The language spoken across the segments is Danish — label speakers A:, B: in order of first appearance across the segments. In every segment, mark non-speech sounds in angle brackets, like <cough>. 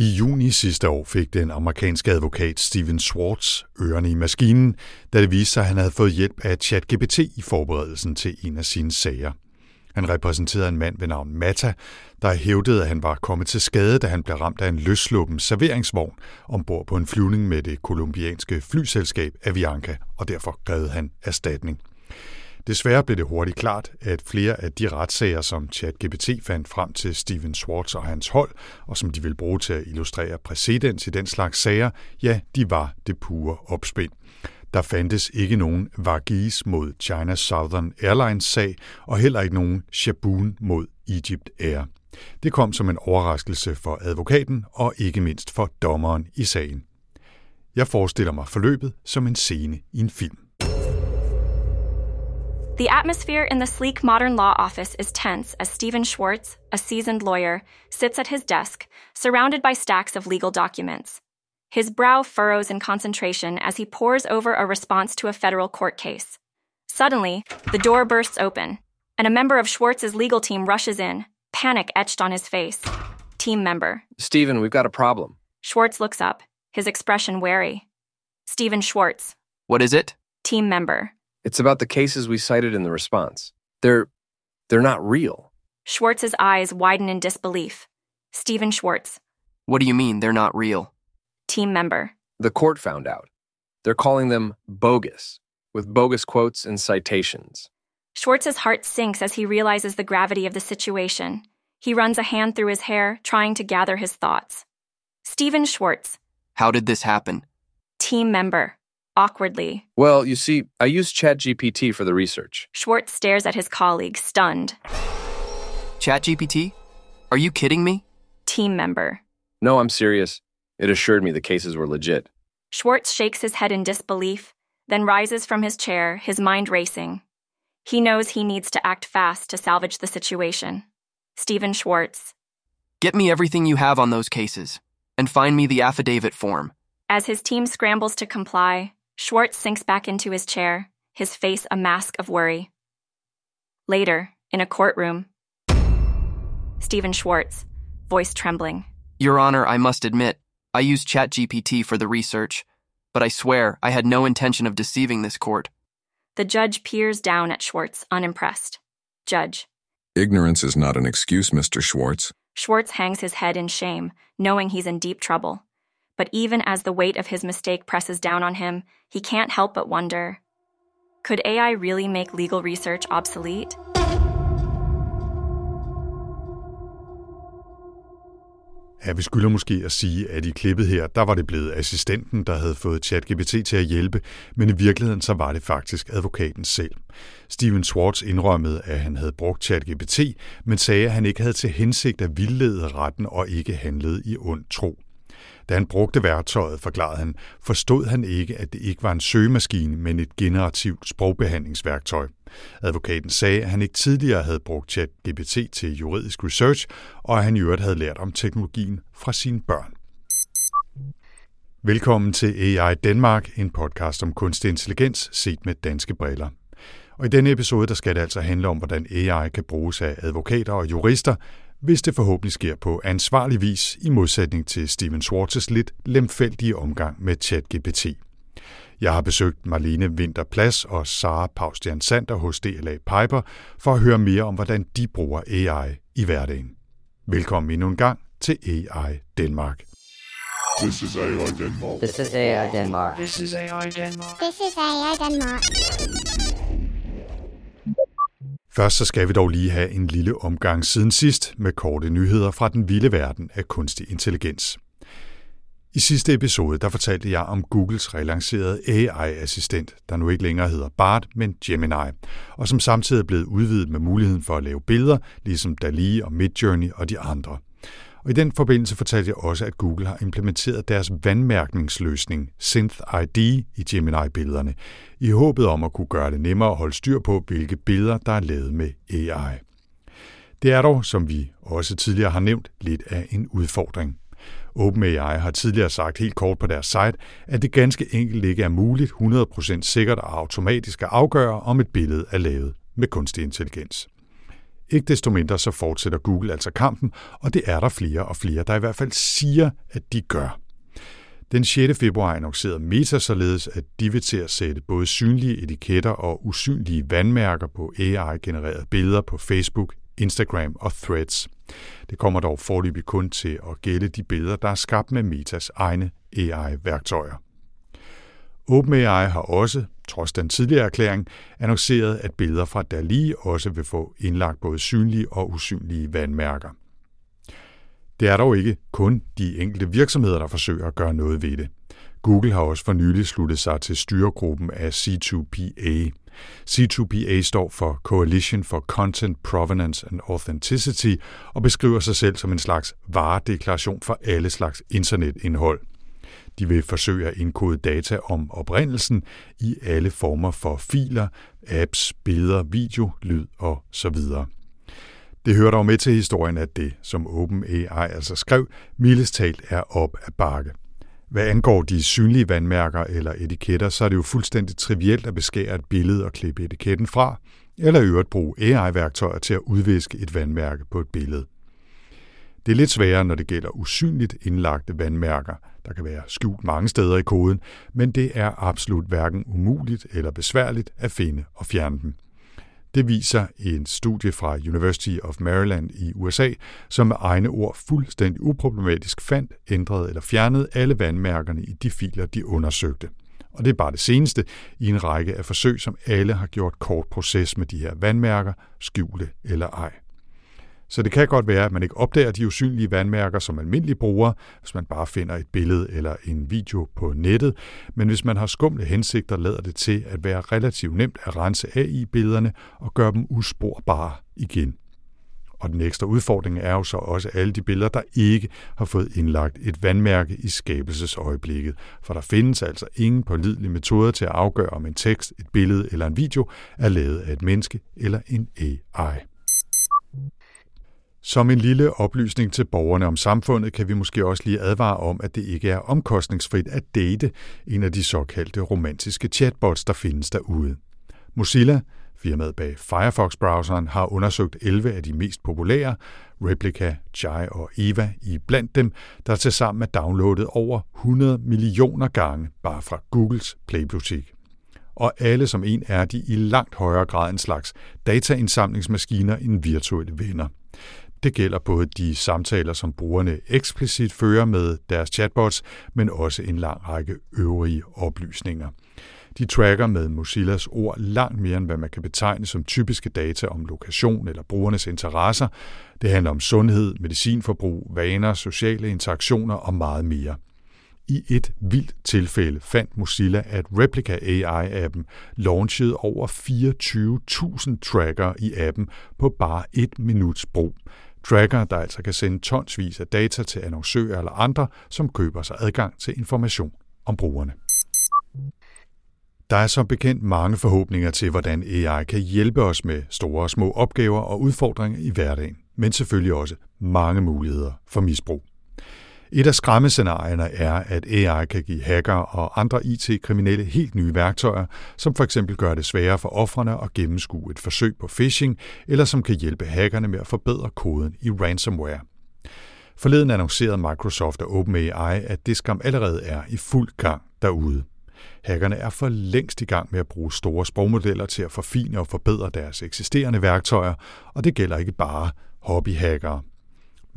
A: I juni sidste år fik den amerikanske advokat Steven Schwartz ørerne i maskinen, da det viste sig, at han havde fået hjælp af ChatGPT i forberedelsen til en af sine sager. Han repræsenterede en mand ved navn Mata, der hævdede, at han var kommet til skade, da han blev ramt af en løsluppen serveringsvogn ombord på en flyvning med det kolumbianske flyselskab Avianca, og derfor krævede han erstatning. Desværre blev det hurtigt klart, at flere af de retssager, som ChatGPT fandt frem til Steven Schwartz og hans hold, og som de vil bruge til at illustrere præcedens i den slags sager, ja, de var det pure opspind. Der fandtes ikke nogen Varghese mod China Southern Airlines sag, og heller ikke nogen Shaboon mod Egypt Air. Det kom som en overraskelse for advokaten og ikke mindst for dommeren i sagen. Jeg forestiller mig forløbet som en scene i en film.
B: The atmosphere in the sleek modern law office is tense as Stephen Schwartz, a seasoned lawyer, sits at his desk, surrounded by stacks of legal documents. His brow furrows in concentration as he pores over a response to a federal court case. Suddenly, the door bursts open, and a member of Schwartz's legal team rushes in, panic etched on his face. Team member.
C: Stephen, we've got a problem.
B: Schwartz looks up, his expression wary. Stephen Schwartz.
C: What is it?
B: Team member.
C: It's about the cases we cited in the response. They're they're not real.
B: Schwartz's eyes widen in disbelief. Stephen Schwartz.
D: What do you mean they're not real?
B: Team member.
C: The court found out. They're calling them bogus, with bogus quotes and citations.
B: Schwartz's heart sinks as he realizes the gravity of the situation. He runs a hand through his hair, trying to gather his thoughts. Stephen Schwartz.
D: How did this happen?
B: Team member awkwardly.
C: Well, you see, I used ChatGPT for the research.
B: Schwartz stares at his colleague, stunned.
D: ChatGPT? Are you kidding me?
B: Team member.
C: No, I'm serious. It assured me the cases were legit.
B: Schwartz shakes his head in disbelief, then rises from his chair, his mind racing. He knows he needs to act fast to salvage the situation. Stephen Schwartz.
D: Get me everything you have on those cases, and find me the affidavit form.
B: As his team scrambles to comply, Schwartz sinks back into his chair, his face a mask of worry. Later, in a courtroom, Stephen Schwartz, voice trembling.
D: Your Honor, I must admit, I used ChatGPT for the research, but I swear I had no intention of deceiving this court.
B: The judge peers down at Schwartz, unimpressed. Judge.
E: Ignorance is not an excuse, Mr. Schwartz.
B: Schwartz hangs his head in shame, knowing he's in deep trouble. But even as the weight of his mistake presses down on him, he can't help but wonder could AI really make legal research obsolete?
A: Ja, vi skylder måske at sige, at i klippet her, der var det blevet assistenten, der havde fået ChatGPT til at hjælpe, men i virkeligheden så var det faktisk advokaten selv. Steven Schwartz indrømmede, at han havde brugt ChatGPT, men sagde, at han ikke havde til hensigt at vildlede retten og ikke handlede i ond tro. Da han brugte værktøjet, forklarede han, forstod han ikke, at det ikke var en søgemaskine, men et generativt sprogbehandlingsværktøj. Advokaten sagde, at han ikke tidligere havde brugt ChatGPT til juridisk research, og at han i øvrigt havde lært om teknologien fra sine børn. Velkommen til AI Danmark, en podcast om kunstig intelligens set med danske briller. Og i denne episode der skal det altså handle om, hvordan AI kan bruges af advokater og jurister, hvis det forhåbentlig sker på ansvarlig vis i modsætning til Steven Schwartz's lidt lemfældige omgang med ChatGPT. Jeg har besøgt Marlene Winterplads og Sara Paustian Sander hos DLA Piper for at høre mere om, hvordan de bruger AI i hverdagen. Velkommen endnu en gang til AI Danmark.
F: This is AI Denmark.
G: This is AI Denmark.
H: This is AI Denmark.
I: This is AI Denmark.
A: Først så skal vi dog lige have en lille omgang siden sidst med korte nyheder fra den vilde verden af kunstig intelligens. I sidste episode der fortalte jeg om Googles relancerede AI-assistent, der nu ikke længere hedder Bart, men Gemini, og som samtidig er blevet udvidet med muligheden for at lave billeder, ligesom DALI og Midjourney og de andre. Og i den forbindelse fortalte jeg også, at Google har implementeret deres vandmærkningsløsning Synth ID i Gemini-billederne, i håbet om at kunne gøre det nemmere at holde styr på, hvilke billeder, der er lavet med AI. Det er dog, som vi også tidligere har nævnt, lidt af en udfordring. OpenAI har tidligere sagt helt kort på deres site, at det ganske enkelt ikke er muligt 100% sikkert og automatisk at afgøre, om et billede er lavet med kunstig intelligens. Ikke desto mindre så fortsætter Google altså kampen, og det er der flere og flere, der i hvert fald siger, at de gør. Den 6. februar annoncerede Meta således, at de vil til at sætte både synlige etiketter og usynlige vandmærker på AI-genererede billeder på Facebook, Instagram og Threads. Det kommer dog forløbig kun til at gælde de billeder, der er skabt med Metas egne AI-værktøjer. OpenAI har også, trods den tidligere erklæring, annonceret, at billeder fra DALI også vil få indlagt både synlige og usynlige vandmærker. Det er dog ikke kun de enkelte virksomheder, der forsøger at gøre noget ved det. Google har også for nylig sluttet sig til styregruppen af C2PA. C2PA står for Coalition for Content Provenance and Authenticity og beskriver sig selv som en slags varedeklaration for alle slags internetindhold. De vil forsøge at indkode data om oprindelsen i alle former for filer, apps, billeder, video, lyd og så videre. Det hører dog med til historien, at det, som OpenAI altså skrev, mildest talt er op ad bakke. Hvad angår de synlige vandmærker eller etiketter, så er det jo fuldstændig trivielt at beskære et billede og klippe etiketten fra, eller i øvrigt bruge AI-værktøjer til at udviske et vandmærke på et billede. Det er lidt sværere, når det gælder usynligt indlagte vandmærker. Der kan være skjult mange steder i koden, men det er absolut hverken umuligt eller besværligt at finde og fjerne dem. Det viser en studie fra University of Maryland i USA, som med egne ord fuldstændig uproblematisk fandt, ændrede eller fjernede alle vandmærkerne i de filer, de undersøgte. Og det er bare det seneste i en række af forsøg, som alle har gjort kort proces med de her vandmærker, skjulte eller ej. Så det kan godt være, at man ikke opdager de usynlige vandmærker som almindelig bruger, hvis man bare finder et billede eller en video på nettet. Men hvis man har skumle hensigter, lader det til at være relativt nemt at rense AI-billederne og gøre dem usporbare igen. Og den ekstra udfordring er jo så også alle de billeder, der ikke har fået indlagt et vandmærke i skabelsesøjeblikket. For der findes altså ingen pålidelige metoder til at afgøre, om en tekst, et billede eller en video er lavet af et menneske eller en AI. Som en lille oplysning til borgerne om samfundet kan vi måske også lige advare om, at det ikke er omkostningsfrit at date en af de såkaldte romantiske chatbots, der findes derude. Mozilla, firmaet bag Firefox-browseren, har undersøgt 11 af de mest populære, Replica, Chai og Eva i blandt dem, der tilsammen er downloadet over 100 millioner gange bare fra Googles Playbutik. Og alle som en er de i langt højere grad en slags dataindsamlingsmaskiner end virtuelle venner. Det gælder både de samtaler, som brugerne eksplicit fører med deres chatbots, men også en lang række øvrige oplysninger. De tracker med Mozillas ord langt mere end hvad man kan betegne som typiske data om lokation eller brugernes interesser. Det handler om sundhed, medicinforbrug, vaner, sociale interaktioner og meget mere. I et vildt tilfælde fandt Mozilla, at Replica AI-appen launchede over 24.000 tracker i appen på bare et minuts brug tracker, der altså kan sende tonsvis af data til annoncører eller andre, som køber sig adgang til information om brugerne. Der er som bekendt mange forhåbninger til, hvordan AI kan hjælpe os med store og små opgaver og udfordringer i hverdagen, men selvfølgelig også mange muligheder for misbrug. Et af skræmmescenarierne er, at AI kan give hacker og andre IT-kriminelle helt nye værktøjer, som for eksempel gør det sværere for offrene at gennemskue et forsøg på phishing, eller som kan hjælpe hackerne med at forbedre koden i ransomware. Forleden annoncerede Microsoft og OpenAI, at det skam allerede er i fuld gang derude. Hackerne er for længst i gang med at bruge store sprogmodeller til at forfine og forbedre deres eksisterende værktøjer, og det gælder ikke bare hobbyhackere.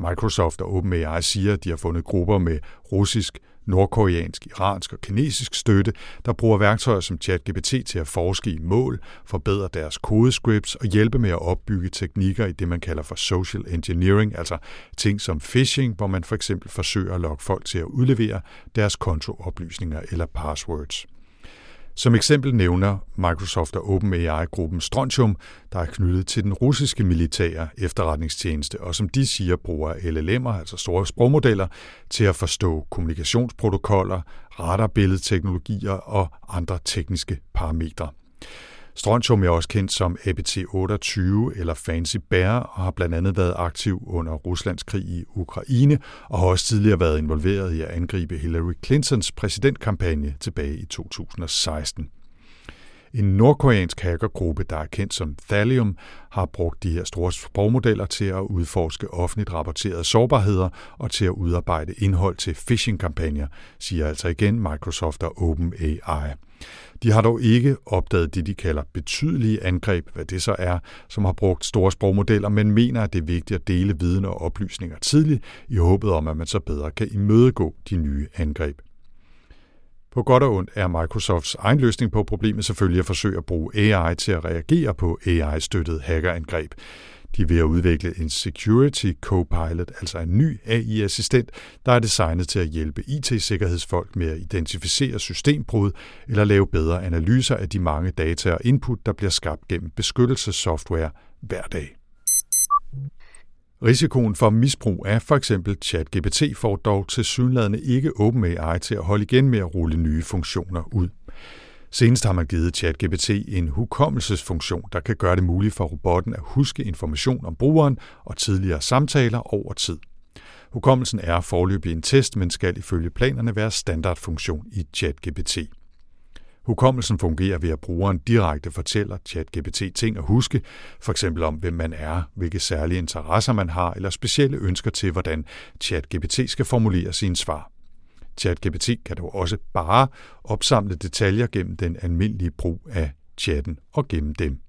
A: Microsoft og OpenAI siger, at de har fundet grupper med russisk, nordkoreansk, iransk og kinesisk støtte, der bruger værktøjer som ChatGPT til at forske i mål, forbedre deres kodescripts og hjælpe med at opbygge teknikker i det, man kalder for social engineering, altså ting som phishing, hvor man for eksempel forsøger at lokke folk til at udlevere deres kontooplysninger eller passwords. Som eksempel nævner Microsoft og OpenAI-gruppen Strontium, der er knyttet til den russiske militære efterretningstjeneste, og som de siger bruger LLM'er, altså store sprogmodeller, til at forstå kommunikationsprotokoller, radarbilledteknologier og andre tekniske parametre. Strontium er også kendt som APT-28 eller Fancy Bear og har blandt andet været aktiv under Ruslands krig i Ukraine og har også tidligere været involveret i at angribe Hillary Clintons præsidentkampagne tilbage i 2016. En nordkoreansk hackergruppe, der er kendt som Thallium, har brugt de her store sprogmodeller til at udforske offentligt rapporterede sårbarheder og til at udarbejde indhold til phishing-kampagner, siger altså igen Microsoft og OpenAI. De har dog ikke opdaget det, de kalder betydelige angreb, hvad det så er, som har brugt store sprogmodeller, men mener, at det er vigtigt at dele viden og oplysninger tidligt, i håbet om, at man så bedre kan imødegå de nye angreb. På godt og ondt er Microsofts egen løsning på problemet selvfølgelig at forsøge at bruge AI til at reagere på AI-støttet hackerangreb. De er ved at udvikle en Security Copilot, altså en ny AI-assistent, der er designet til at hjælpe IT-sikkerhedsfolk med at identificere systembrud eller lave bedre analyser af de mange data og input, der bliver skabt gennem beskyttelsessoftware hver dag. Risikoen for misbrug af for eksempel ChatGPT får dog til synlædende ikke OpenAI til at holde igen med at rulle nye funktioner ud. Senest har man givet ChatGPT en hukommelsesfunktion, der kan gøre det muligt for robotten at huske information om brugeren og tidligere samtaler over tid. Hukommelsen er forløbig en test, men skal ifølge planerne være standardfunktion i ChatGPT. Hukommelsen fungerer ved, at brugeren direkte fortæller ChatGPT ting at huske, f.eks. om, hvem man er, hvilke særlige interesser man har, eller specielle ønsker til, hvordan ChatGPT skal formulere sine svar. ChatGPT kan dog også bare opsamle detaljer gennem den almindelige brug af chatten og gennem dem.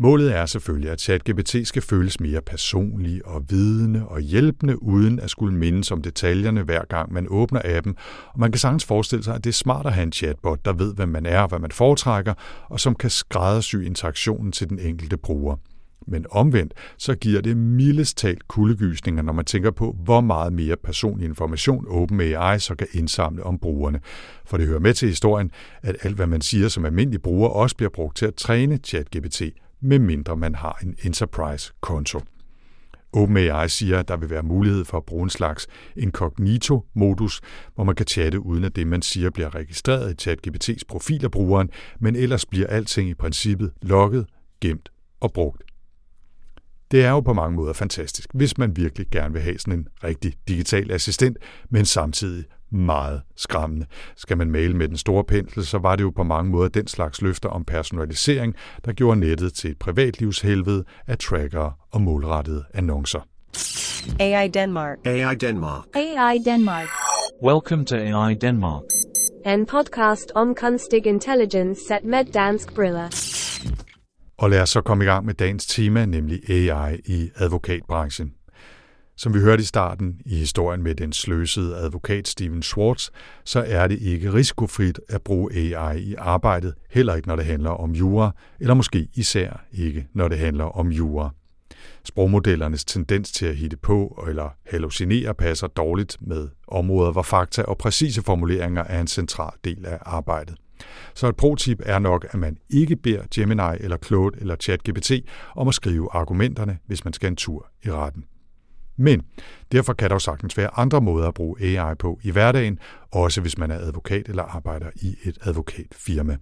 A: Målet er selvfølgelig, at ChatGPT skal føles mere personlig og vidende og hjælpende, uden at skulle mindes om detaljerne hver gang man åbner appen. Og man kan sagtens forestille sig, at det er smart at have en chatbot, der ved, hvem man er og hvad man foretrækker, og som kan skræddersy interaktionen til den enkelte bruger. Men omvendt, så giver det mildest talt kuldegysninger, når man tænker på, hvor meget mere personlig information OpenAI så kan indsamle om brugerne. For det hører med til historien, at alt hvad man siger som almindelig bruger også bliver brugt til at træne ChatGPT, medmindre man har en Enterprise-konto. OpenAI siger, at der vil være mulighed for at bruge en slags incognito-modus, hvor man kan chatte uden at det, man siger, bliver registreret i ChatGPT's profil af brugeren, men ellers bliver alting i princippet logget, gemt og brugt det er jo på mange måder fantastisk, hvis man virkelig gerne vil have sådan en rigtig digital assistent, men samtidig meget skræmmende. Skal man male med den store pensel, så var det jo på mange måder den slags løfter om personalisering, der gjorde nettet til et privatlivshelvede af trackere og målrettede annoncer.
G: AI Denmark.
H: AI Denmark.
I: AI Denmark.
J: Welcome to AI Denmark.
I: En podcast om kunstig intelligens set med dansk briller.
A: Og lad os så komme i gang med dagens tema, nemlig AI i advokatbranchen. Som vi hørte i starten i historien med den sløsede advokat Steven Schwartz, så er det ikke risikofrit at bruge AI i arbejdet, heller ikke når det handler om jura, eller måske især ikke når det handler om jura. Sprogmodellernes tendens til at hitte på eller hallucinere passer dårligt med områder, hvor fakta og præcise formuleringer er en central del af arbejdet. Så et pro-tip er nok, at man ikke beder Gemini eller Claude eller ChatGPT om at skrive argumenterne, hvis man skal en tur i retten. Men derfor kan der jo sagtens være andre måder at bruge AI på i hverdagen, også hvis man er advokat eller arbejder i et advokatfirma.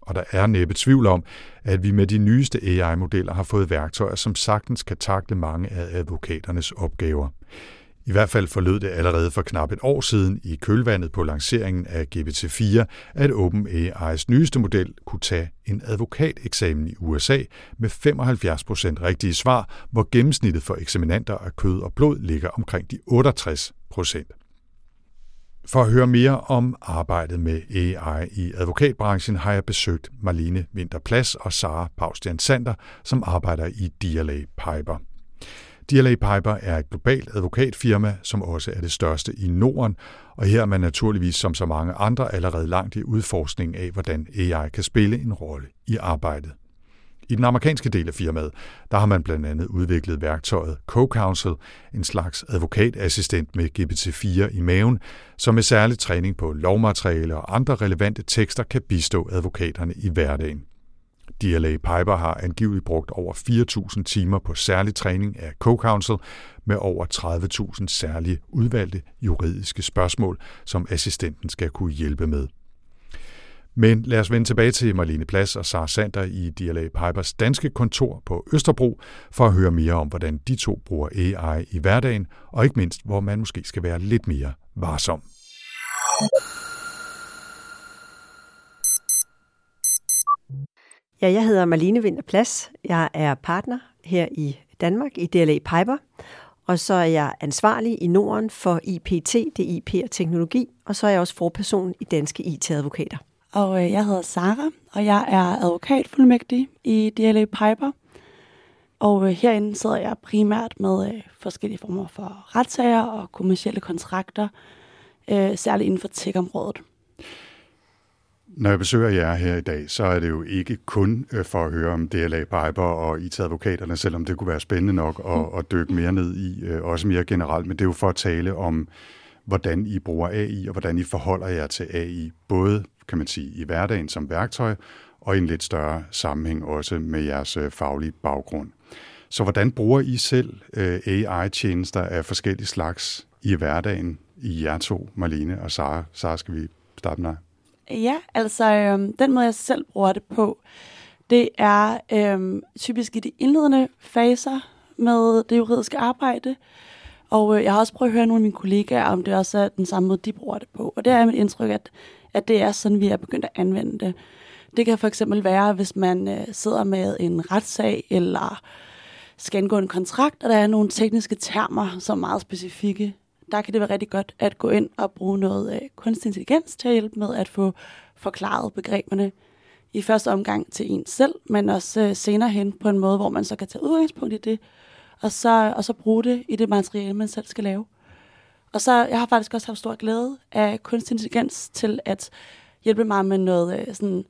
A: Og der er næppe tvivl om, at vi med de nyeste AI-modeller har fået værktøjer, som sagtens kan takle mange af advokaternes opgaver. I hvert fald forlød det allerede for knap et år siden i kølvandet på lanceringen af GPT-4, at OpenAI's nyeste model kunne tage en advokateksamen i USA med 75% rigtige svar, hvor gennemsnittet for eksaminanter af kød og blod ligger omkring de 68%. For at høre mere om arbejdet med AI i advokatbranchen har jeg besøgt Marlene Winterplads og Sara Paustian Sander, som arbejder i DLA Piper. DLA Piper er et globalt advokatfirma, som også er det største i Norden, og her er man naturligvis som så mange andre allerede langt i udforskningen af, hvordan AI kan spille en rolle i arbejdet. I den amerikanske del af firmaet, der har man blandt andet udviklet værktøjet Co-Counsel, en slags advokatassistent med GPT-4 i maven, som med særlig træning på lovmateriale og andre relevante tekster kan bistå advokaterne i hverdagen. DLA Piper har angiveligt brugt over 4.000 timer på særlig træning af Co-Counsel med over 30.000 særlige udvalgte juridiske spørgsmål, som assistenten skal kunne hjælpe med. Men lad os vende tilbage til Marlene Plads og Sara Sander i DLA Pipers danske kontor på Østerbro for at høre mere om, hvordan de to bruger AI i hverdagen, og ikke mindst, hvor man måske skal være lidt mere varsom.
H: Ja, jeg hedder Marlene Vinterplads. Jeg er partner her i Danmark i DLA Piper. Og så er jeg ansvarlig i Norden for IPT, det er IP og teknologi. Og så er jeg også forperson i Danske IT-advokater.
K: Og øh, jeg hedder Sara, og jeg er advokatfuldmægtig i DLA Piper. Og øh, herinde sidder jeg primært med øh, forskellige former for retssager og kommersielle kontrakter, særligt inden for tech-området.
A: Når jeg besøger jer her i dag, så er det jo ikke kun øh, for at høre om DLA Piper og IT-advokaterne, selvom det kunne være spændende nok at, at dykke mere ned i, øh, også mere generelt, men det er jo for at tale om, hvordan I bruger AI, og hvordan I forholder jer til AI, både kan man sige, i hverdagen som værktøj, og i en lidt større sammenhæng også med jeres øh, faglige baggrund. Så hvordan bruger I selv AI-tjenester af forskellige slags i hverdagen i jer to, Marlene og Sara? Sara, skal vi starte med dig?
K: Ja, altså øhm, den måde, jeg selv bruger det på, det er øhm, typisk i de indledende faser med det juridiske arbejde. Og øh, jeg har også prøvet at høre nogle af mine kollegaer, om det også er den samme måde, de bruger det på. Og det er mit indtryk, at, at det er sådan, vi er begyndt at anvende det. Det kan for eksempel være, hvis man øh, sidder med en retssag, eller skal indgå en kontrakt, og der er nogle tekniske termer, som er meget specifikke der kan det være rigtig godt at gå ind og bruge noget øh, kunstig intelligens til at hjælpe med at få forklaret begreberne i første omgang til en selv, men også øh, senere hen på en måde, hvor man så kan tage udgangspunkt i det, og så, og så bruge det i det materiale, man selv skal lave. Og så, jeg har faktisk også haft stor glæde af kunstig intelligens til at hjælpe mig med noget øh, sådan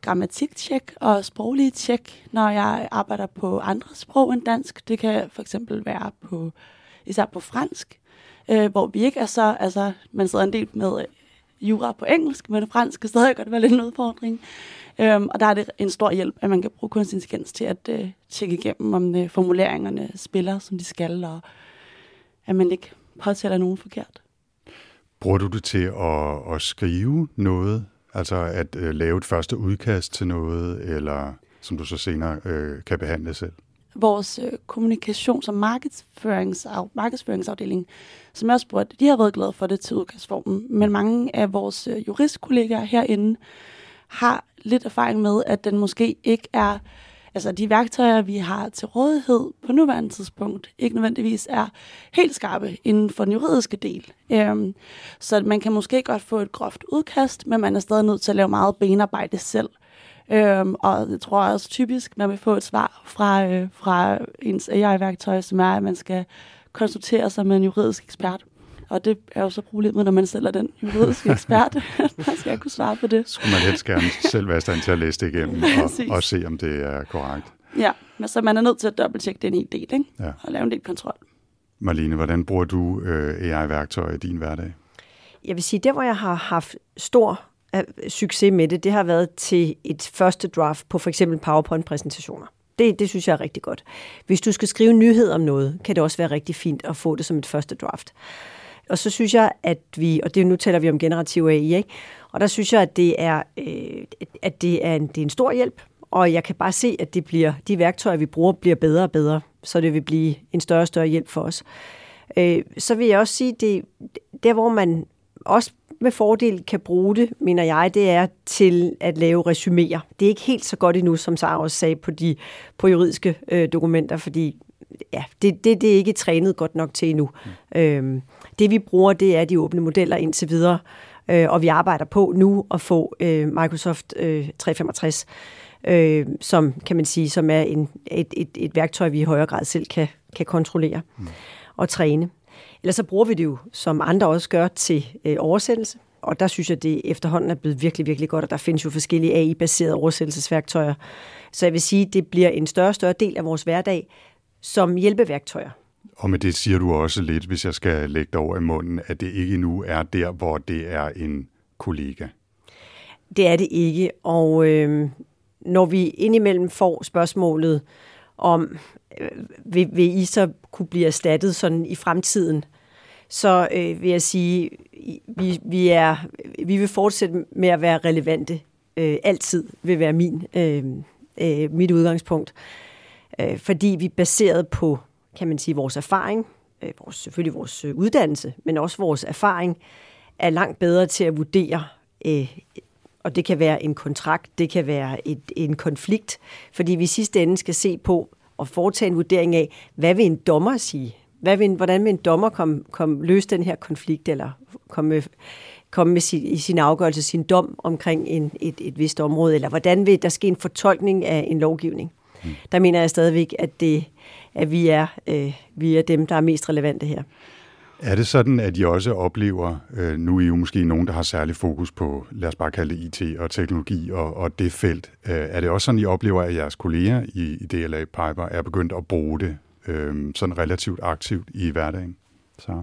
K: grammatiktjek og sproglige tjek, når jeg arbejder på andre sprog end dansk. Det kan for eksempel være på, især på fransk, øh, hvor vi ikke er så, altså man sidder en del med øh, jura på engelsk, men det franske stadig godt være lidt en udfordring. Øhm, og der er det en stor hjælp, at man kan bruge kunstig intelligens til at øh, tjekke igennem, om øh, formuleringerne spiller, som de skal, og at man ikke påtaler nogen forkert.
A: Bruger du det til at, at skrive noget? Altså at øh, lave et første udkast til noget, eller som du så senere øh, kan behandle selv?
K: Vores øh, kommunikations- og markedsføringsav, markedsføringsafdeling, som jeg også spurgte, de har været glade for det til udkastformen, men mange af vores øh, juristkollegaer herinde har lidt erfaring med, at den måske ikke er, altså de værktøjer, vi har til rådighed på nuværende tidspunkt, ikke nødvendigvis er helt skarpe inden for den juridiske del. Øhm, så man kan måske godt få et groft udkast, men man er stadig nødt til at lave meget benarbejde selv. Øhm, og jeg tror også typisk, man vil få et svar fra, øh, fra ens AI-værktøj, som er, at man skal konsultere sig med en juridisk ekspert. Og det er jo så problemet, når man selv er den juridiske <laughs> ekspert. man skal kunne svare på det.
A: Skulle man helst gerne selv være i stand til at læse det igennem <laughs> og, og se, om det er korrekt.
K: Ja, men så man er nødt til at dobbelttjekke den i del, ikke? Ja. og lave en del kontrol.
A: Marlene, hvordan bruger du øh, AI-værktøj i din hverdag?
H: Jeg vil sige, der hvor jeg har haft stor succes med det, det har været til et første draft på for eksempel PowerPoint-præsentationer. Det, det synes jeg er rigtig godt. Hvis du skal skrive nyhed om noget, kan det også være rigtig fint at få det som et første draft. Og så synes jeg, at vi, og det nu taler vi om generativ AI, ikke? og der synes jeg, at det er, øh, at det er, en, det er en stor hjælp, og jeg kan bare se, at det bliver, de værktøjer, vi bruger, bliver bedre og bedre, så det vil blive en større og større hjælp for os. Øh, så vil jeg også sige, det der hvor man også med fordel kan bruge det, mener jeg, det er til at lave resuméer. Det er ikke helt så godt endnu, som Sara også sagde, på de på juridiske øh, dokumenter, fordi ja, det, det, det er ikke trænet godt nok til endnu. Mm. Øhm, det vi bruger, det er de åbne modeller indtil videre, øh, og vi arbejder på nu at få øh, Microsoft øh, 365, øh, som kan man sige, som er en, et, et, et værktøj, vi i højere grad selv kan, kan kontrollere mm. og træne. Ellers så bruger vi det jo, som andre også gør, til øh, oversættelse. Og der synes jeg, det efterhånden er blevet virkelig, virkelig godt, og der findes jo forskellige AI-baserede oversættelsesværktøjer. Så jeg vil sige, det bliver en større og større del af vores hverdag som hjælpeværktøjer.
A: Og med det siger du også lidt, hvis jeg skal lægge dig over i munden, at det ikke nu er der, hvor det er en kollega.
H: Det er det ikke, og øh, når vi indimellem får spørgsmålet om, øh, vil, vil I så kunne blive erstattet sådan i fremtiden, så øh, vil jeg sige, vi, vi, er, vi vil fortsætte med at være relevante. Øh, altid vil være min, øh, øh, mit udgangspunkt. Øh, fordi vi er baseret på, kan man sige, vores erfaring, øh, vores, selvfølgelig vores øh, uddannelse, men også vores erfaring, er langt bedre til at vurdere øh, og det kan være en kontrakt, det kan være et, en konflikt, fordi vi i sidste ende skal se på og foretage en vurdering af, hvad vil en dommer sige? Hvad vil en, hvordan vil en dommer komme, komme løse den her konflikt, eller komme komme med sin, i sin afgørelse, sin dom omkring en, et, et vist område, eller hvordan vil der ske en fortolkning af en lovgivning? Mm. Der mener jeg stadigvæk, at, det, at vi, er, øh, vi er dem, der er mest relevante her.
A: Er det sådan, at I også oplever, øh, nu er I jo måske nogen, der har særlig fokus på, lad os bare kalde det IT og teknologi og, og det felt. Øh, er det også sådan, I oplever, at jeres kolleger i, i DLA Piper er begyndt at bruge det øh, sådan relativt aktivt i hverdagen? Så.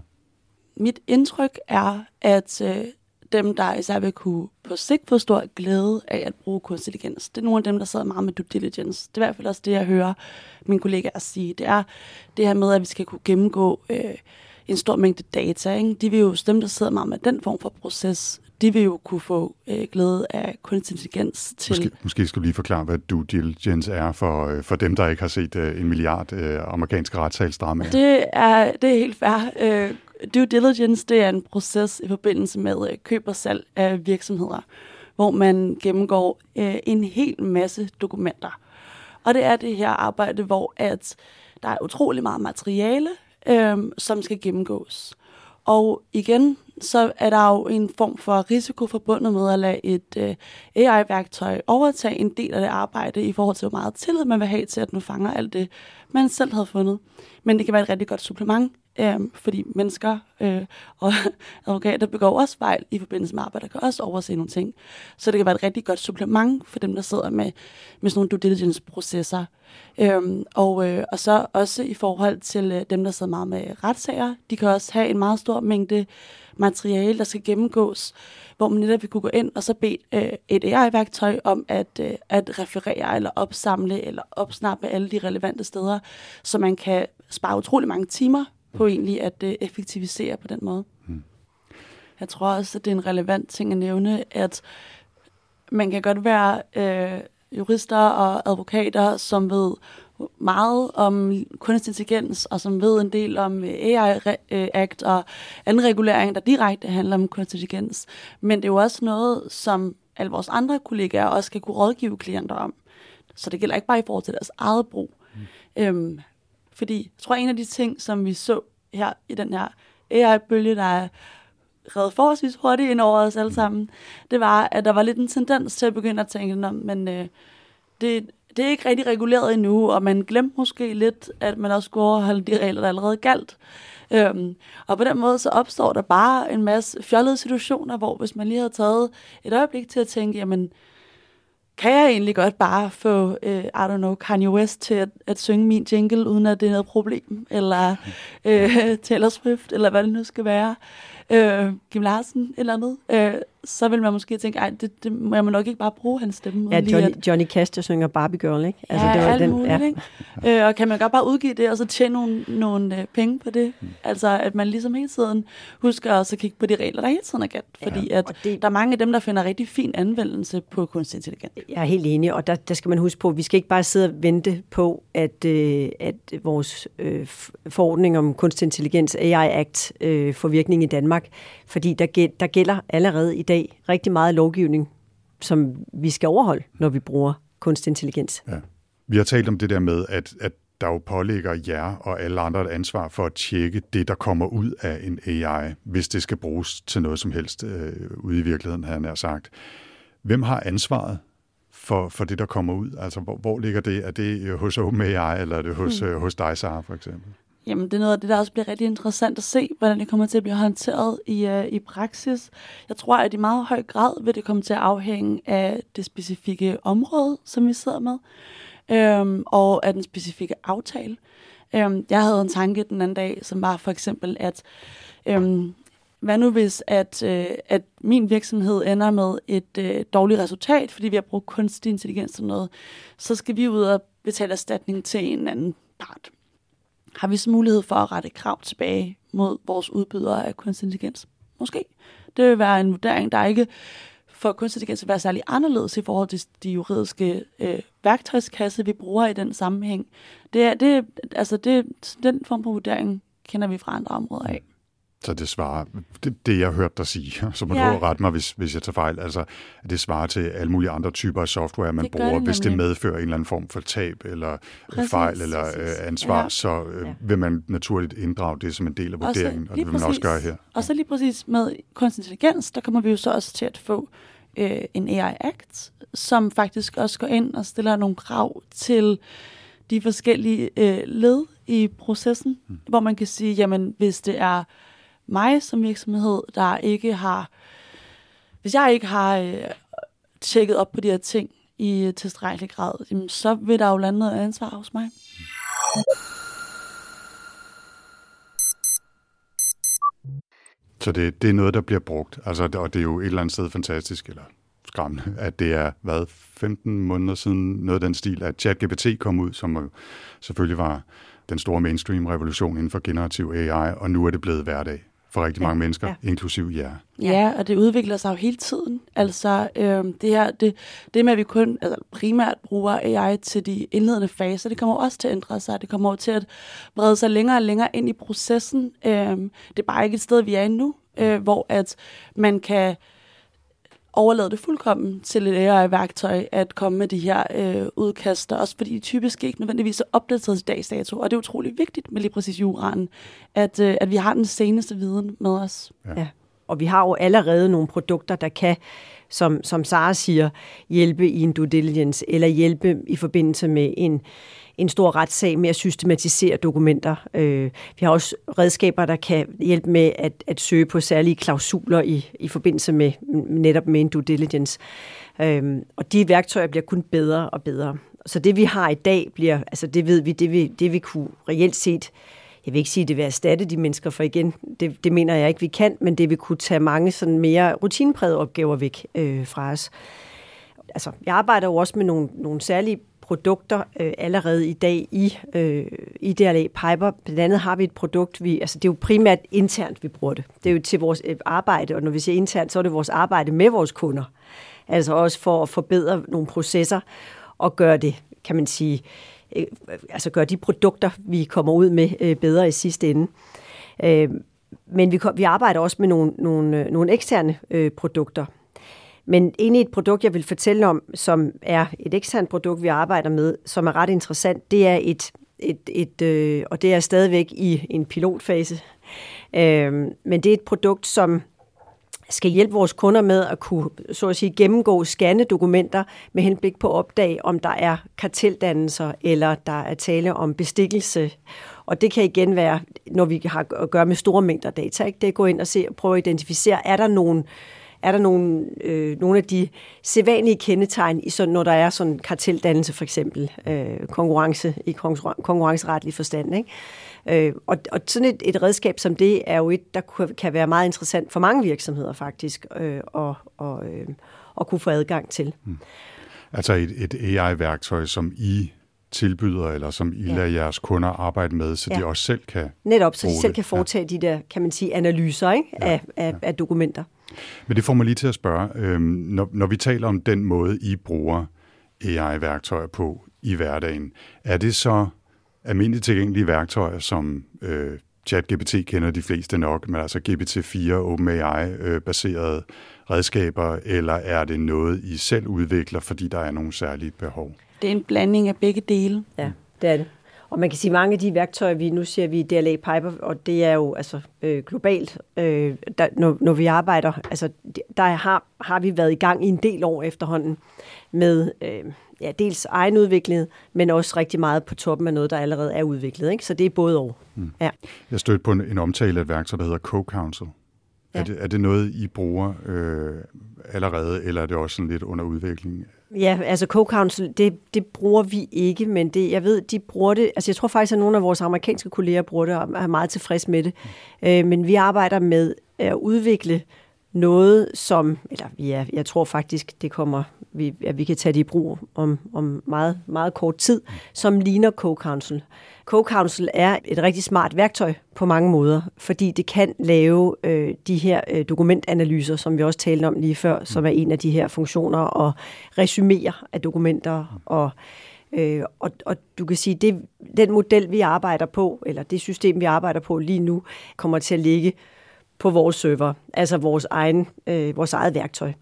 K: Mit indtryk er, at øh, dem, der især vil kunne på sigt få stor glæde af at bruge kunstig intelligens, det er nogle af dem, der sidder meget med due diligence. Det er i hvert fald også det, jeg hører mine kollegaer sige. Det er det her med, at vi skal kunne gennemgå øh, en stor mængde data. Ikke? De vil jo, dem, der sidder meget med den form for proces, de vil jo kunne få øh, glæde af kunstig intelligens til...
A: Måske, måske skulle du lige forklare, hvad due diligence er for, øh, for dem, der ikke har set øh, en milliard øh, amerikanske retssagsdramaer.
K: Det er, det er helt fair. Øh, due diligence, det er en proces i forbindelse med øh, køb og salg af virksomheder, hvor man gennemgår øh, en hel masse dokumenter. Og det er det her arbejde, hvor at der er utrolig meget materiale, øh, som skal gennemgås. Og igen, så er der jo en form for risiko forbundet med at lade et øh, AI-værktøj overtage en del af det arbejde i forhold til, hvor meget tillid man vil have til, at nu fanger alt det, man selv havde fundet. Men det kan være et rigtig godt supplement øh, fordi mennesker øh, og <laughs> advokater begår også fejl i forbindelse med arbejde, der kan også overse nogle ting. Så det kan være et rigtig godt supplement for dem, der sidder med, med sådan nogle due diligence-processer. Øhm, og, øh, og så også i forhold til øh, dem, der sidder meget med retssager, de kan også have en meget stor mængde materiale, der skal gennemgås, hvor man netop vil kunne gå ind og så bede øh, et AI-værktøj om at, øh, at referere eller opsamle eller opsnappe alle de relevante steder, så man kan spare utrolig mange timer på egentlig at øh, effektivisere på den måde. Mm. Jeg tror også, at det er en relevant ting at nævne, at man kan godt være øh, jurister og advokater, som ved meget om kunstig intelligens, og som ved en del om AI-act og anden regulering, der direkte handler om kunstig intelligens. Men det er jo også noget, som alle vores andre kollegaer også skal kunne rådgive klienter om. Så det gælder ikke bare i forhold til deres eget brug. Mm. Øhm, fordi jeg tror, en af de ting, som vi så her i den her AI-bølge, der er reddet forholdsvis hurtigt ind over os alle sammen, det var, at der var lidt en tendens til at begynde at tænke, men øh, det, det er ikke rigtig reguleret endnu, og man glemte måske lidt, at man også skulle overholde de regler, der allerede galt. Øhm, og på den måde så opstår der bare en masse fjollede situationer, hvor hvis man lige havde taget et øjeblik til at tænke, jamen, kan jeg egentlig godt bare få, øh, I don't know, Kanye West til at, at synge min jingle, uden at det er noget problem, eller øh, Taylor Swift, eller hvad det nu skal være, øh, Kim Larsen, eller andet. Øh, så vil man måske tænke, ej, det, det må jeg nok ikke bare bruge hans stemme.
H: Ja, Johnny, at... Johnny Cash, der synger Barbie Girl, ikke?
K: Altså, ja, det var alt den, muligt, ja. ikke? Øh, og kan man godt bare udgive det, og så tjene nogle, nogle øh, penge på det? Mm. Altså, at man ligesom hele tiden husker også at kigge på de regler, der hele tiden er galt. Fordi ja, at det, der er mange af dem, der finder rigtig fin anvendelse på kunstig intelligens.
H: Jeg er helt enig, og der, der skal man huske på, at vi skal ikke bare sidde og vente på, at, øh, at vores øh, forordning om kunstig intelligens, AI Act, øh, får virkning i Danmark. Fordi der, der gælder allerede i dag rigtig meget lovgivning, som vi skal overholde, når vi bruger kunstig intelligens. Ja.
A: Vi har talt om det der med, at, at der jo pålægger jer og alle andre et ansvar for at tjekke det, der kommer ud af en AI, hvis det skal bruges til noget som helst øh, ude i virkeligheden, har jeg sagt. Hvem har ansvaret for, for det, der kommer ud? Altså, hvor, hvor ligger det? Er det hos OpenAI, eller er det hos, øh, hos dig, Sarah, for eksempel?
K: Jamen, det er noget af det, der også bliver rigtig interessant at se, hvordan det kommer til at blive håndteret i, uh, i praksis. Jeg tror, at i meget høj grad vil det komme til at afhænge af det specifikke område, som vi sidder med, øhm, og af den specifikke aftale. Øhm, jeg havde en tanke den anden dag, som var for eksempel, at øhm, hvad nu hvis, at, øh, at min virksomhed ender med et øh, dårligt resultat, fordi vi har brugt kunstig intelligens til noget, så skal vi ud og betale erstatning til en anden part har vi så mulighed for at rette krav tilbage mod vores udbydere af kunstig intelligens? Måske. Det vil være en vurdering, der ikke for kunstig intelligens at være særlig anderledes i forhold til de juridiske øh, værktøjskasse, vi bruger i den sammenhæng. Det er, det, altså det, den form for vurdering kender vi fra andre områder af.
A: Så det svarer, det, det jeg hørte dig sige, <laughs> så må
K: Ja.
A: du rette mig, hvis, hvis jeg tager fejl, altså at det svarer til alle mulige andre typer af software, man
K: Det
A: bruger,
K: det
A: hvis det medfører en eller anden form for tab eller
K: Præcis,
A: præcis, fejl eller
K: præcis.
A: øh, ansvar,
K: Ja.
A: så øh, vil man naturligt inddrage det som en del af
K: Og så
A: vurderingen, og det vil man også
K: præcis-
A: gøre her.
K: Og så lige præcis med kunstig intelligens, der kommer vi jo så også til at få øh, en AI Act, som faktisk også går ind og stiller nogle krav til de forskellige øh, led i processen, mm. hvor man kan sige, jamen hvis det er mig som virksomhed, der ikke har, hvis jeg ikke har øh, tjekket op på de her ting i øh, tilstrækkelig grad, jamen, så vil der jo lande noget ansvar hos mig.
A: Så det, det er noget, der bliver brugt, altså, og det er jo et eller andet sted fantastisk, eller skræmmende, at det er, hvad, 15 måneder siden noget af den stil, at ChatGPT kom ud, som selvfølgelig var den store mainstream-revolution inden for generativ AI, og nu er det blevet hverdag for rigtig mange mennesker,
H: ja.
A: inklusiv jer.
K: Ja, og det udvikler sig jo hele tiden. Altså, øhm, det her, det, det med, at vi kun altså, primært bruger AI til de indledende faser, det kommer også til at ændre sig. Det kommer jo til at brede sig længere og længere ind i processen. Øhm, det er bare ikke et sted, vi er endnu, øh, hvor at man kan overlade det fuldkommen til et AI-værktøj at komme med de her øh, udkaster, også fordi de typisk ikke nødvendigvis er opdateret til dags dato. Og det er utrolig vigtigt med lige præcis juraen, at, øh, at vi har den seneste viden med os.
H: Ja. Og vi har jo allerede nogle produkter, der kan, som, som Sara siger, hjælpe i en due diligence, eller hjælpe i forbindelse med en, en stor retssag med at systematisere dokumenter. Øh, vi har også redskaber, der kan hjælpe med at, at søge på særlige klausuler i, i forbindelse med netop med en due diligence. Øh, og de værktøjer bliver kun bedre og bedre. Så det vi har i dag bliver, altså det ved vi, det vi, det vi kunne reelt set jeg vil ikke sige, at det vil erstatte de mennesker, for igen, det, det mener jeg ikke, vi kan, men det vil kunne tage mange sådan mere rutineprægede opgaver væk øh, fra os. Altså, jeg arbejder jo også med nogle, nogle særlige produkter øh, allerede i dag i, øh, i DLA Piper. Blandt andet har vi et produkt, vi, altså det er jo primært internt, vi bruger det. Det er jo til vores øh, arbejde, og når vi siger internt, så er det vores arbejde med vores kunder. Altså også for at forbedre nogle processer og gøre det, kan man sige, øh, Øh, altså gøre de produkter, vi kommer ud med, øh, bedre i sidste ende. Øh, men vi, vi arbejder også med nogle, nogle, øh, nogle eksterne øh, produkter. Men egentlig et produkt, jeg vil fortælle om, som er et eksternt produkt, vi arbejder med, som er ret interessant, det er et, et, et øh, og det er stadigvæk i en pilotfase, øh, men det er et produkt, som skal hjælpe vores kunder med at kunne, så at sige, gennemgå, scanne dokumenter med henblik på at opdage, om der er karteldannelser, eller der er tale om bestikkelse. Og det kan igen være, når vi har at gøre med store mængder data, ikke? det er at gå ind og se og prøve at identificere, er der nogle er der nogle, øh, nogle af de sædvanlige kendetegn, i sådan, når der er sådan karteldannelse for eksempel, øh, konkurrence i konkurrenceretlig forstand. Ikke? Øh, og, og sådan et, et redskab som det er jo et, der kan være meget interessant for mange virksomheder faktisk, øh, og, og, øh, og kunne få adgang til.
A: Altså et, et AI-værktøj, som I tilbyder, eller som I
H: Ja.
A: lader jeres kunder arbejde med, så de
H: Ja.
A: også selv kan
H: Netop, så de selv
A: det.
H: kan foretage de der, kan man sige, analyser ikke? Af, af, af dokumenter.
A: Men det får mig lige til at spørge, øhm, når, når vi taler om den måde, I bruger AI-værktøjer på i hverdagen, er det så almindeligt tilgængelige værktøjer, som øh, ChatGPT kender de fleste nok, men altså GPT-4, OpenAI-baserede redskaber, eller er det noget, I selv udvikler, fordi der er nogle særlige behov?
K: Det er en blanding af begge dele.
H: Ja, det er det. Og man kan sige, mange af de værktøjer, vi nu ser vi i DLA Piper, og det er jo altså øh, globalt, øh, der, når, når vi arbejder, altså der har, har vi været i gang i en del år efterhånden med øh, ja, dels egenudviklet, men også rigtig meget på toppen af noget, der allerede er udviklet. Ikke? Så det er både og.
A: Mm.
H: Ja.
A: Jeg stødte på en, en omtale af et værktøj, der hedder Co-Counsel. Ja. Er, det, er det noget, I bruger øh, allerede, eller er det også sådan lidt under udvikling?
H: Ja, altså Co-Counsel, det, det bruger vi ikke, men det, jeg ved, de bruger det, altså jeg tror faktisk, at nogle af vores amerikanske kolleger bruger det og er meget tilfreds med det. Mm. Øh, men vi arbejder med at udvikle noget, som, eller ja, jeg tror faktisk, det kommer, vi, ja, vi kan tage det i brug om, om meget, meget kort tid, som ligner Co-Council. Co-Council er et rigtig smart værktøj på mange måder, fordi det kan lave øh, de her øh, dokumentanalyser, som vi også talte om lige før, som er en af de her funktioner, og resumere af dokumenter og Øh, og, og du kan sige, det den model, vi arbejder på, eller det system, vi arbejder på lige nu, kommer til at ligge på vores server, altså vores, egen, øh, vores eget værktøj.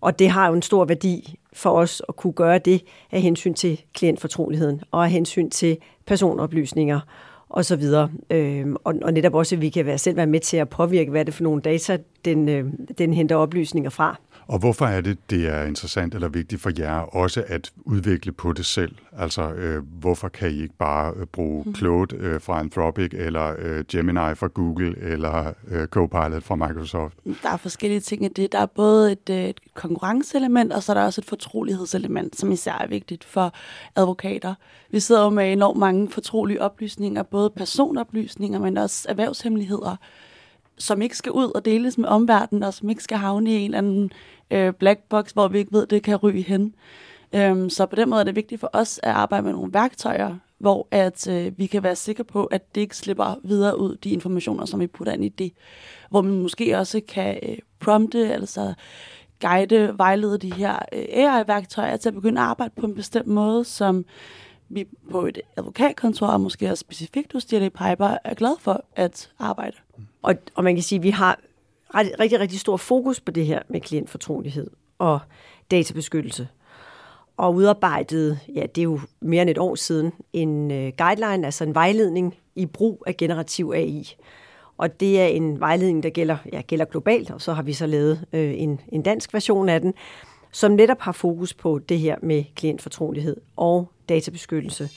H: Og det har jo en stor værdi for os at kunne gøre det af hensyn til klientfortroligheden og af hensyn til personoplysninger og så videre. Øhm, og, og netop også, at vi kan være, selv være med til at påvirke, hvad det er for nogle data, den, øh, den henter oplysninger fra.
A: Og hvorfor er det, det er interessant eller vigtigt for jer også at udvikle på det selv? Altså, øh, hvorfor kan I ikke bare øh, bruge mm. Claude øh, fra Anthropic, eller øh, Gemini fra Google, eller øh, Copilot fra Microsoft?
K: Der er forskellige ting i det. Der er både et, øh, et konkurrenceelement, og så er der også et fortrolighedselement, som især er vigtigt for advokater. Vi sidder jo med enormt mange fortrolige oplysninger, både personoplysninger, men også erhvervshemmeligheder som ikke skal ud og deles med omverdenen, og som ikke skal havne i en eller anden øh, black box, hvor vi ikke ved, det kan ryge hen. Øhm, så på den måde er det vigtigt for os at arbejde med nogle værktøjer, hvor at øh, vi kan være sikre på, at det ikke slipper videre ud, de informationer, som vi putter ind i det. Hvor man måske også kan øh, prompte, altså guide, vejlede de her øh, AI-værktøjer til at begynde at arbejde på en bestemt måde, som vi på et advokatkontor, og måske også specifikt hos D&D Piper, er glad for at arbejde.
H: Og, og man kan sige, at vi har ret, rigtig, rigtig stor fokus på det her med klientfortrolighed og databeskyttelse. Og udarbejdet, ja, det er jo mere end et år siden, en øh, guideline, altså en vejledning i brug af generativ AI. Og det er en vejledning, der gælder, ja, gælder globalt, og så har vi så lavet øh, en, en dansk version af den, som netop har fokus på det her med klientfortrolighed og databeskyttelse.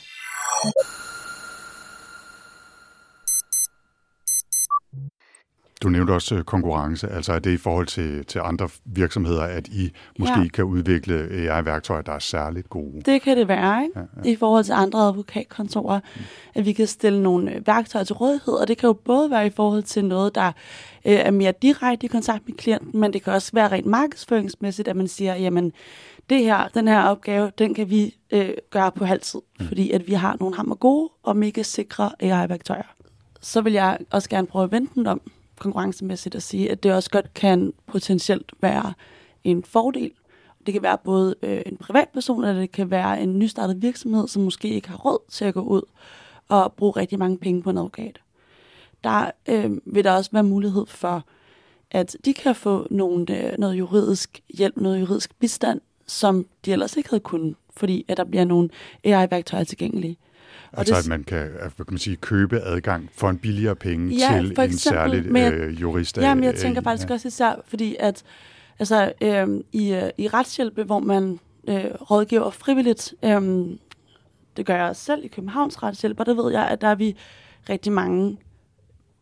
A: Du nævnte også øh, konkurrence, altså er det i forhold til, til andre virksomheder, at I måske ja. kan udvikle AI-værktøjer, der er særligt gode?
K: Det kan det være, ikke? Ja, ja. i forhold til andre advokatkontorer, mm. at vi kan stille nogle øh, værktøjer til rådighed, og det kan jo både være i forhold til noget, der øh, er mere direkte i kontakt med klienten, men det kan også være rent markedsføringsmæssigt, at man siger, jamen, det her, den her opgave, den kan vi øh, gøre på halvtid, mm. fordi at vi har nogle hammer gode og mega sikre AI-værktøjer. Så vil jeg også gerne prøve at vente den om, konkurrencemæssigt at sige, at det også godt kan potentielt være en fordel. Det kan være både øh, en privatperson, eller det kan være en nystartet virksomhed, som måske ikke har råd til at gå ud og bruge rigtig mange penge på en advokat. Der øh, vil der også være mulighed for, at de kan få nogle, øh, noget juridisk hjælp, noget juridisk bistand, som de ellers ikke havde kunnet, fordi at der bliver nogle AI-værktøjer tilgængelige.
A: Altså det, at man kan, hvad kan man sige, købe adgang for en billigere penge ja, til eksempel, en særlig
K: men,
A: øh, jurist.
K: Ja, men jeg tænker faktisk ja. også især, fordi at altså, øh, i, øh, i retshjælp, hvor man øh, rådgiver frivilligt, øh, det gør jeg også selv i Københavns retshjælp, og der ved jeg, at der er vi rigtig mange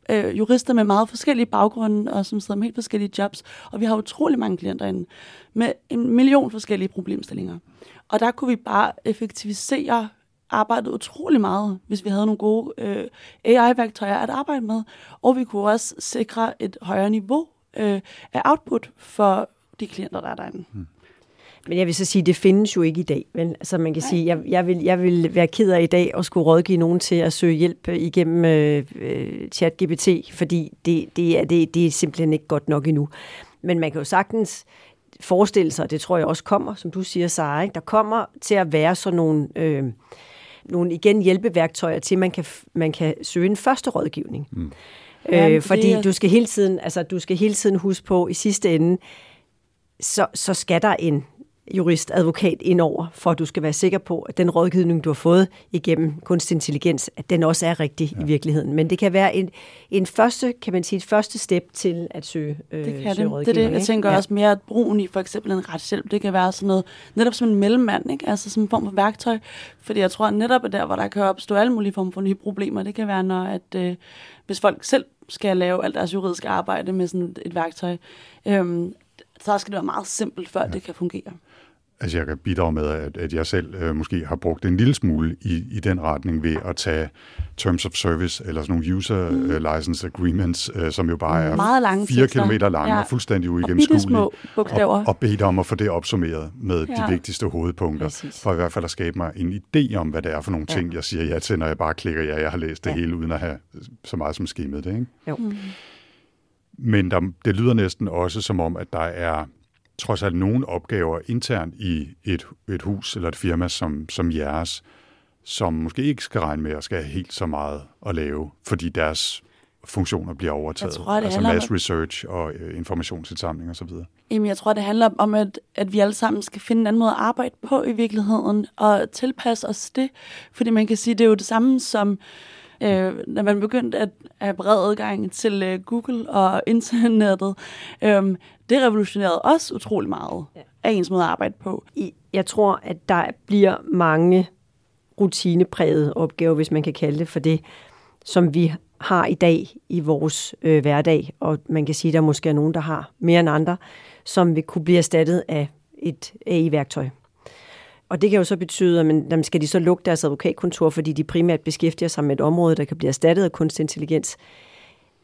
K: øh, jurister med meget forskellige baggrunde, og som sidder med helt forskellige jobs, og vi har utrolig mange klienter inde med en million forskellige problemstillinger. Og der kunne vi bare effektivisere arbejdet utrolig meget, hvis vi havde nogle gode øh, AI-værktøjer at arbejde med, og vi kunne også sikre et højere niveau øh, af output for de klienter, der er derinde. Hmm.
H: Men jeg vil så sige, det findes jo ikke i dag. Men altså man kan Nej. sige, jeg, jeg, vil, jeg vil være ked af i dag at skulle rådgive nogen til at søge hjælp igennem øh, øh chat-GPT, fordi det, det, er, det, det er simpelthen ikke godt nok endnu. Men man kan jo sagtens forestille sig, og det tror jeg også kommer, som du siger, Sara, ikke? der kommer til at være sådan nogle... Øh, nogle igen hjælpeværktøjer til, at man kan, man kan søge en første rådgivning. Mm. Øh, fordi du skal hele tiden, altså du skal hele tiden huske på, i sidste ende, så, så skal der en jurist, advokat indover, for at du skal være sikker på, at den rådgivning, du har fået igennem kunstig intelligens, at den også er rigtig ja. i virkeligheden. Men det kan være en, en første, kan man sige, et første step til at søge, øh,
K: det kan
H: søge
K: det. det, er det. Jeg tænker ja. også mere, at brugen i for eksempel en retshjælp, det kan være sådan noget, netop som en mellemmand, ikke? altså som en form for værktøj. Fordi jeg tror at netop, der, hvor der kan opstå alle mulige former for nye problemer, det kan være, når at, øh, hvis folk selv skal lave alt deres juridiske arbejde med sådan et værktøj, øh, så skal det være meget simpelt, før ja. det kan fungere.
A: Altså jeg kan bidrage med, at, at jeg selv øh, måske har brugt en lille smule i, i den retning ved at tage Terms of Service, eller sådan nogle User mm. uh, License Agreements, øh, som jo bare er
K: Meget lange
A: fire kilometer lange ja. og fuldstændig uigennemskuelige. Og, og, og bede om at få det opsummeret med ja. de vigtigste hovedpunkter, Præcis. for i hvert fald at skabe mig en idé om, hvad det er for nogle ja. ting, jeg siger ja til, når jeg bare klikker ja, jeg har læst det ja. hele, uden at have så meget som skimmet det. Ikke? Jo. Mm. Men der, det lyder næsten også som om, at der er trods alt nogle opgaver internt i et, et hus eller et firma som, som jeres, som måske ikke skal regne med at skal have helt så meget at lave, fordi deres funktioner bliver overtaget.
K: Jeg tror, det
A: altså
K: om,
A: mass
K: at-
A: research og øh, informationsindsamling osv.
K: Jamen, jeg tror, det handler om, at, at vi alle sammen skal finde en anden måde at arbejde på i virkeligheden, og tilpasse os det. Fordi man kan sige, det er jo det samme som, øh, når man begyndte at have bred adgang til øh, Google og internettet. Øh, det revolutionerede også utrolig meget af ens måde at arbejde på.
H: Jeg tror, at der bliver mange rutineprægede opgaver, hvis man kan kalde det for det, som vi har i dag i vores øh, hverdag. Og man kan sige, at der måske er nogen, der har mere end andre, som vil kunne blive erstattet af et AI-værktøj. Og det kan jo så betyde, at man, skal de så lukke deres advokatkontor, fordi de primært beskæftiger sig med et område, der kan blive erstattet af kunstig intelligens.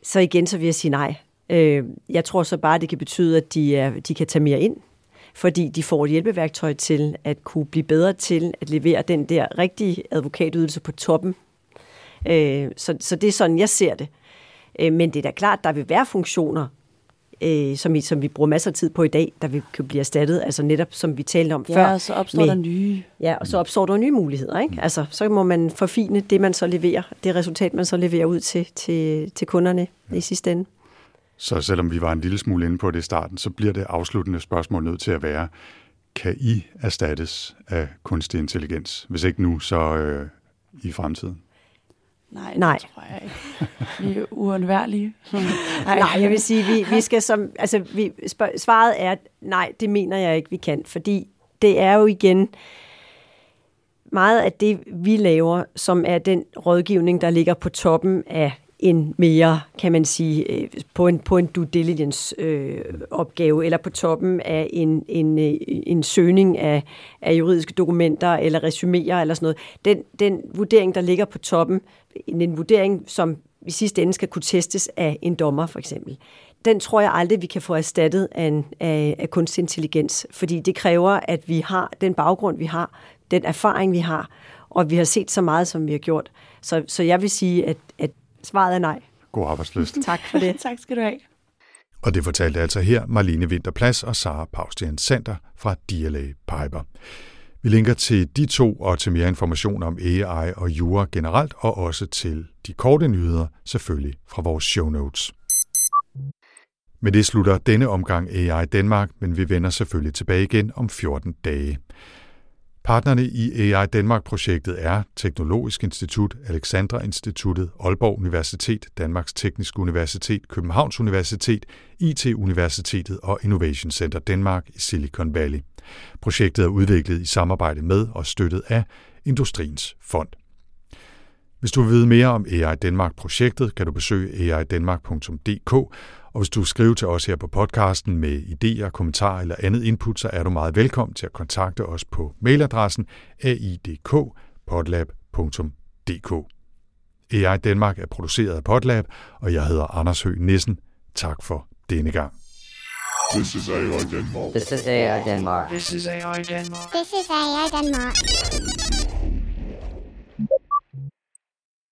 H: Så igen, så vil jeg sige nej. Øh, jeg tror så bare, det kan betyde, at de, er, de kan tage mere ind, fordi de får et hjælpeværktøj til at kunne blive bedre til at levere den der rigtige advokatydelse på toppen. Øh, så, så det er sådan, jeg ser det. Øh, men det er da klart, der vil være funktioner, øh, som, vi, som vi bruger masser af tid på i dag, der vil kunne blive erstattet, altså netop som vi talte om
K: Ja,
H: før.
K: og så opstår der nye.
H: Ja, og så opstår der nye muligheder. Ikke? Altså, så må man forfine det, man så leverer, det resultat, man så leverer ud til, til, til kunderne i sidste ende.
A: Så selvom vi var en lille smule inde på det i starten, så bliver det afsluttende spørgsmål nødt til at være, kan I erstattes af kunstig intelligens? Hvis ikke nu, så øh, i fremtiden.
K: Nej,
H: Nej.
K: det tror jeg ikke. Vi er uundværlige.
H: Nej, <laughs> nej jeg vil sige, vi, vi skal som, altså, vi, svaret er, nej, det mener jeg ikke, vi kan, fordi det er jo igen meget af det, vi laver, som er den rådgivning, der ligger på toppen af en mere, kan man sige, øh, på en, på en due diligence øh, opgave, eller på toppen af en, en, øh, en søgning af, af juridiske dokumenter, eller resuméer, eller sådan noget. Den, den vurdering, der ligger på toppen, en, en vurdering, som i sidste ende skal kunne testes af en dommer, for eksempel. Den tror jeg aldrig, vi kan få erstattet af, en, af, af kunstig intelligens, fordi det kræver, at vi har den baggrund, vi har, den erfaring, vi har, og vi har set så meget, som vi har gjort. Så, så jeg vil sige, at, at svaret er nej.
A: God arbejdsløst.
H: Tak for det. <laughs>
K: tak skal du have.
A: Og det fortalte altså her Marlene Winterplads og Sara Paustian Center fra DLA Piper. Vi linker til de to og til mere information om AI og jura generelt, og også til de korte nyheder, selvfølgelig fra vores show notes. Med det slutter denne omgang AI Danmark, men vi vender selvfølgelig tilbage igen om 14 dage. Partnerne i AI Danmark-projektet er Teknologisk Institut, Alexandra Instituttet, Aalborg Universitet, Danmarks Tekniske Universitet, Københavns Universitet, IT-universitetet og Innovation Center Danmark i Silicon Valley. Projektet er udviklet i samarbejde med og støttet af Industriens Fond. Hvis du vil vide mere om AI Danmark-projektet, kan du besøge aidanmark.dk, og hvis du vil skrive til os her på podcasten med idéer, kommentarer eller andet input, så er du meget velkommen til at kontakte os på mailadressen aidk.podlab.dk. AI Danmark er produceret af Podlab, og jeg hedder Anders Høgh Nissen. Tak for denne gang.
F: This is AI Denmark.
L: This is AI Denmark.
M: This is AI Denmark.
N: This is AI Denmark.